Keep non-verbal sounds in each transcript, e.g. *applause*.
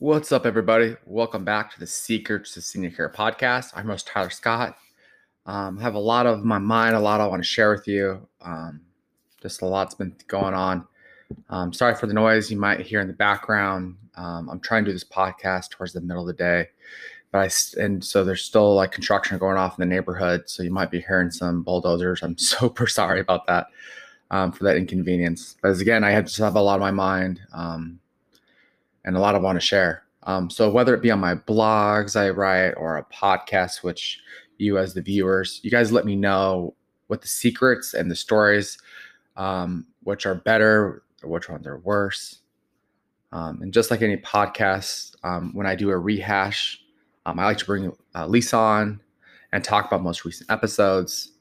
What's up, everybody? Welcome back to the Secrets of Senior Care podcast. I'm host Tyler Scott. Um, I have a lot of my mind, a lot I want to share with you. Um, just a lot's been going on. Um, sorry for the noise you might hear in the background. Um, I'm trying to do this podcast towards the middle of the day, but I and so there's still like construction going off in the neighborhood, so you might be hearing some bulldozers. I'm *laughs* super sorry about that um, for that inconvenience. But as again, I have just have a lot on my mind um, and a lot I want to share. Um, so whether it be on my blogs I write or a podcast, which you as the viewers, you guys let me know what the secrets and the stories, um, which are better, or which ones are worse. Um, and just like any podcast, um, when I do a rehash, um, I like to bring uh, Lisa on and talk about most recent episodes.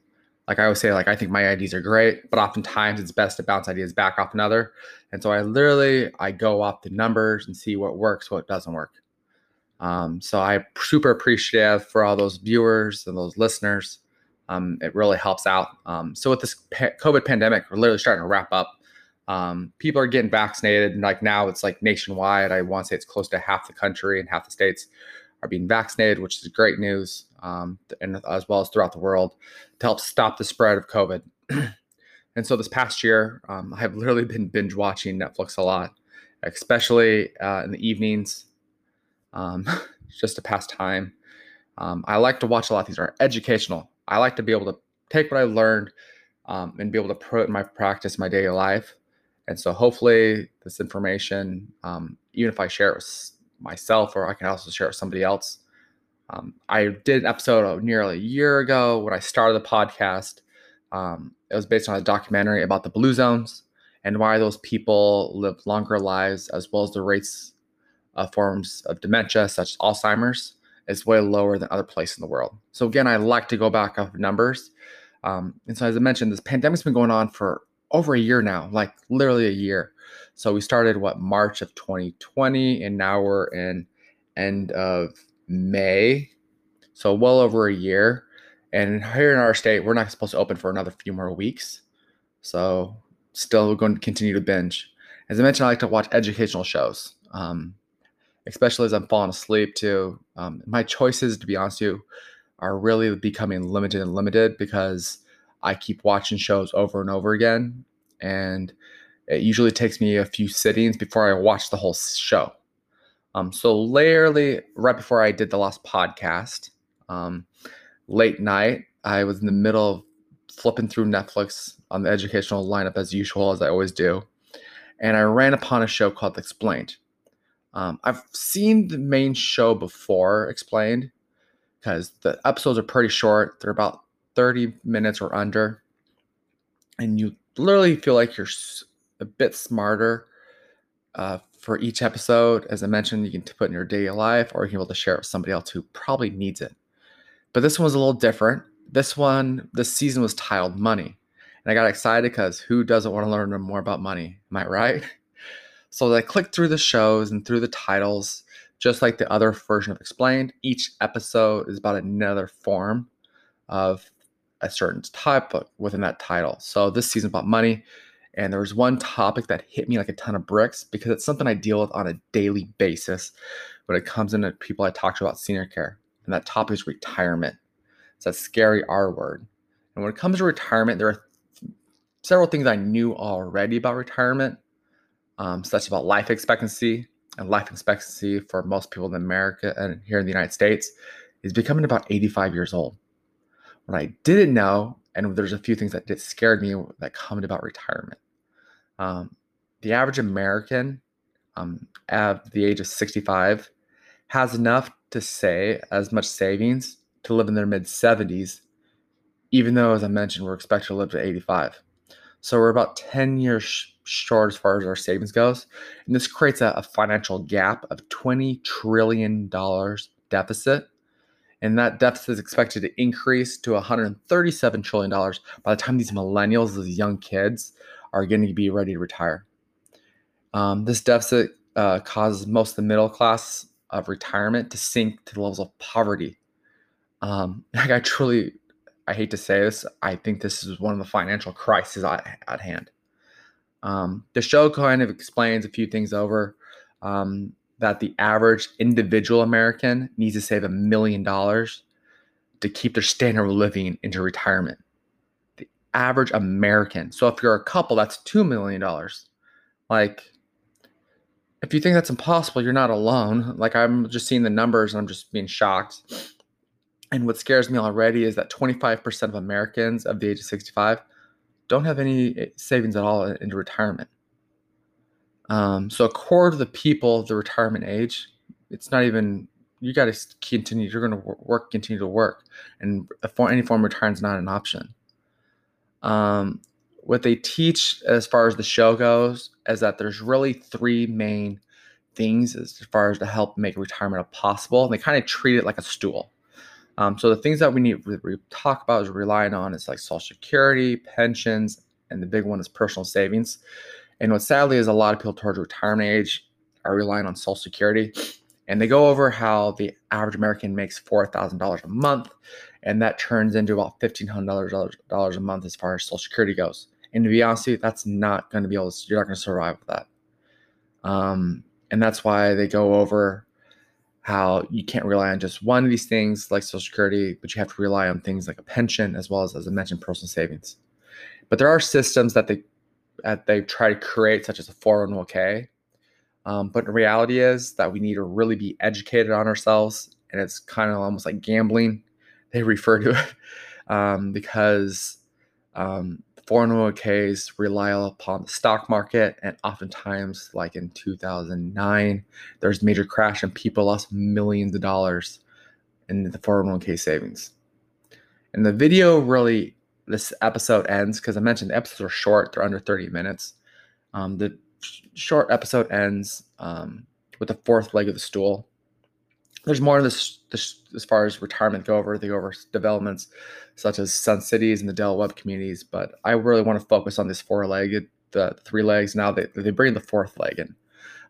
Like I always say, like I think my ideas are great, but oftentimes it's best to bounce ideas back off another. And so I literally I go off the numbers and see what works, what doesn't work. Um, so I'm super appreciative for all those viewers and those listeners. Um, it really helps out. Um, so with this COVID pandemic, we're literally starting to wrap up. Um, people are getting vaccinated, and like now it's like nationwide. I want to say it's close to half the country and half the states are being vaccinated, which is great news, um, and as well as throughout the world to help stop the spread of COVID. *clears throat* and so this past year, um, I have literally been binge watching Netflix a lot, especially uh, in the evenings, um, *laughs* just to pass time. Um, I like to watch a lot these are educational. I like to be able to take what I learned um, and be able to put in my practice, my daily life. And so hopefully this information, um, even if I share it with myself or I can also share it with somebody else. Um, I did an episode nearly a year ago when I started the podcast. Um, it was based on a documentary about the blue zones and why those people live longer lives, as well as the rates of forms of dementia, such as Alzheimer's, is way lower than other places in the world. So again, I like to go back off numbers. Um, and so as I mentioned, this pandemic's been going on for over a year now, like literally a year. So we started what March of 2020, and now we're in end of May. So well over a year. And here in our state, we're not supposed to open for another few more weeks. So still going to continue to binge. As I mentioned, I like to watch educational shows, um, especially as I'm falling asleep too. Um, my choices, to be honest with you, are really becoming limited and limited because I keep watching shows over and over again. And it usually takes me a few sittings before I watch the whole show. Um, so literally right before I did the last podcast, um, late night, I was in the middle of flipping through Netflix on the educational lineup as usual, as I always do, and I ran upon a show called Explained. Um, I've seen the main show before, Explained, because the episodes are pretty short. They're about 30 minutes or under, and you literally feel like you're a bit smarter uh, for each episode. As I mentioned, you can put in your daily life or you can be able to share it with somebody else who probably needs it. But this one was a little different. This one, this season was titled Money. And I got excited because who doesn't want to learn more about money? Am I right? *laughs* So I clicked through the shows and through the titles, just like the other version of Explained. Each episode is about another form of a certain type within that title. So this season about money. And there was one topic that hit me like a ton of bricks because it's something I deal with on a daily basis when it comes into people I talk to about senior care. And that topic is retirement. It's that scary R word. And when it comes to retirement, there are several things I knew already about retirement, um, such about life expectancy. And life expectancy for most people in America and here in the United States is becoming about 85 years old. What I didn't know, and there's a few things that did scared me that come about retirement. Um, the average American um, at the age of 65 has enough to say as much savings to live in their mid 70s, even though, as I mentioned, we're expected to live to 85. So we're about 10 years sh- short as far as our savings goes. And this creates a, a financial gap of $20 trillion deficit. And that deficit is expected to increase to $137 trillion by the time these millennials, these young kids, are going to be ready to retire. Um, this deficit uh, causes most of the middle class of retirement to sink to the levels of poverty. Um, *laughs* like I truly, I hate to say this, I think this is one of the financial crises at, at hand. Um, the show kind of explains a few things over. Um, that the average individual American needs to save a million dollars to keep their standard of living into retirement. Average American. So if you're a couple, that's $2 million. Like, if you think that's impossible, you're not alone. Like, I'm just seeing the numbers and I'm just being shocked. And what scares me already is that 25% of Americans of the age of 65 don't have any eh, savings at all into retirement. Um, so a quarter of the people of the retirement age, it's not even you got to continue. You're going to work, continue to work, and any form of retirement is not an option. Um, what they teach as far as the show goes is that there's really three main things as far as to help make retirement possible. And they kind of treat it like a stool. Um, so the things that we need to talk about is relying on is like Social Security, pensions, and the big one is personal savings. And what sadly is a lot of people towards retirement age are relying on Social Security. And they go over how the average American makes $4,000 a month, and that turns into about $1,500 a month as far as Social Security goes. And to be honest with you, that's not going to be able to, you're not going to survive with that. Um, and that's why they go over how you can't rely on just one of these things like Social Security, but you have to rely on things like a pension as well as, as I mentioned, personal savings. But there are systems that they that they try to create, such as a 401k. Um, but the reality is that we need to really be educated on ourselves, and it's kind of almost like gambling. They refer to it um, because um, 401ks rely upon the stock market, and oftentimes, like in 2009, there's a major crash and people lost millions of dollars in the 401k savings. And the video really, this episode ends because I mentioned the episodes are short; they're under 30 minutes. Um, the sh- short episode ends um, with the fourth leg of the stool, there's more this, this, as far as retirement go over. the over developments such as Sun Cities and the Del Webb communities, but I really want to focus on this four-legged, the three legs. Now they they bring the fourth leg in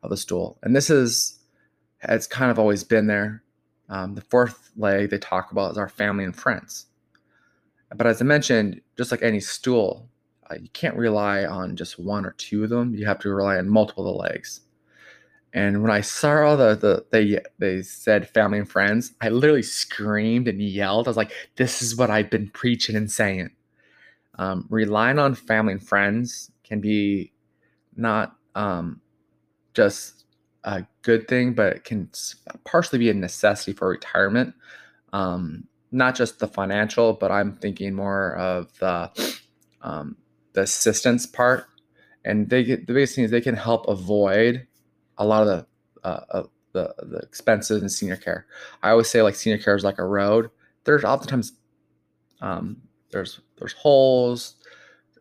of the stool, and this is it's kind of always been there. Um, the fourth leg they talk about is our family and friends. But as I mentioned, just like any stool, uh, you can't rely on just one or two of them. You have to rely on multiple of the legs. And when I saw all the, the they they said family and friends, I literally screamed and yelled. I was like, "This is what I've been preaching and saying." Um, relying on family and friends can be not um, just a good thing, but it can partially be a necessity for retirement. Um, not just the financial, but I'm thinking more of the um, the assistance part. And they the biggest thing is they can help avoid a lot of the uh, the the expenses in senior care. I always say like senior care is like a road. There's oftentimes um, there's there's holes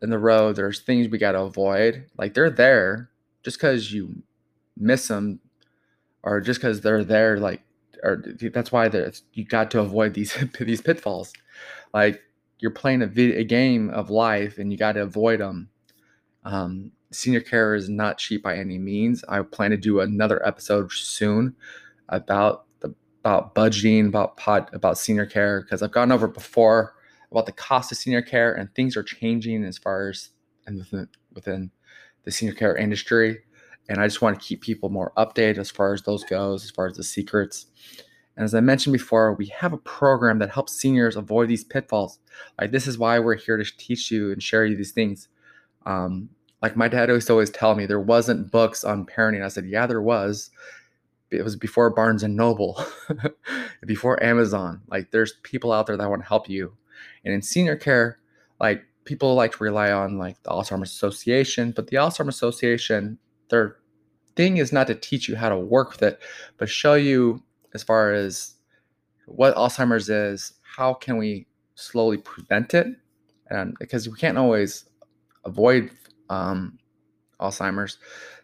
in the road. There's things we got to avoid. Like they're there just because you miss them, or just because they're there. Like or that's why you got to avoid these *laughs* these pitfalls. Like you're playing a, a game of life and you got to avoid them. Um, senior care is not cheap by any means. I plan to do another episode soon about the about budgeting, about pod, about senior care because I've gone over before about the cost of senior care and things are changing as far as and within, within the senior care industry. And I just want to keep people more updated as far as those goes, as far as the secrets. And as I mentioned before, we have a program that helps seniors avoid these pitfalls. Like this is why we're here to teach you and share you these things. Um, like my dad used to always tell me there wasn't books on parenting. I said, yeah, there was. It was before Barnes and Noble, *laughs* before Amazon. Like there's people out there that want to help you. And in senior care, like people like to rely on like the Alzheimer's Association, but the Alzheimer's Association, their thing is not to teach you how to work with it, but show you as far as what Alzheimer's is, how can we slowly prevent it? And because we can't always avoid um, Alzheimer's.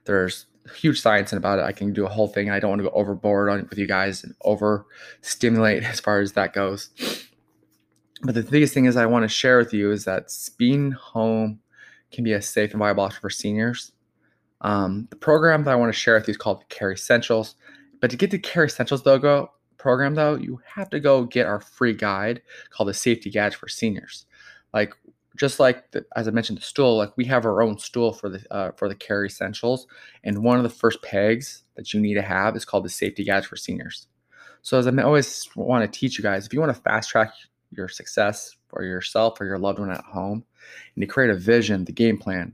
There's huge science about it. I can do a whole thing. I don't want to go overboard on with you guys and over stimulate *laughs* as far as that goes. But the biggest thing is I want to share with you is that being home can be a safe and viable option for seniors. Um, the program that I want to share with you is called Care Essentials. But to get the Care Essentials though, go program though, you have to go get our free guide called the Safety Guide for Seniors. Like just like the, as I mentioned, the stool, like we have our own stool for the uh, for the care essentials, and one of the first pegs that you need to have is called the safety guide for seniors. So as I always want to teach you guys, if you want to fast track your success for yourself or your loved one at home, and to create a vision, the game plan,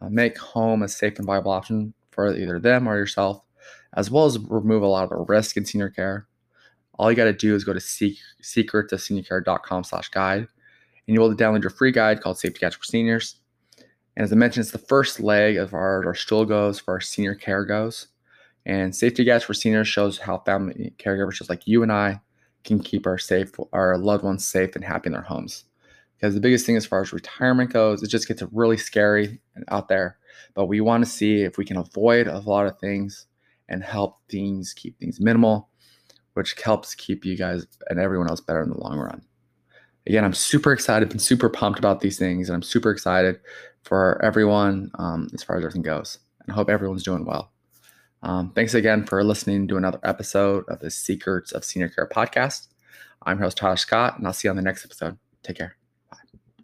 uh, make home a safe and viable option for either them or yourself, as well as remove a lot of the risk in senior care. All you got to do is go to seek, secretsofseniorcare.com slash guide and you'll be able to download your free guide called Safety Guides for Seniors. And as I mentioned, it's the first leg of our, our stool goes for our senior care goes. And Safety Guides for Seniors shows how family caregivers just like you and I can keep our safe our loved ones safe and happy in their homes. Because the biggest thing as far as retirement goes, it just gets really scary out there. But we want to see if we can avoid a lot of things and help things keep things minimal, which helps keep you guys and everyone else better in the long run again, I'm super excited, and super pumped about these things, and I'm super excited for everyone um, as far as everything goes. And I hope everyone's doing well. Um, thanks again for listening to another episode of the Secrets of Senior Care podcast. I'm your host Tyler Scott, and I'll see you on the next episode. Take care.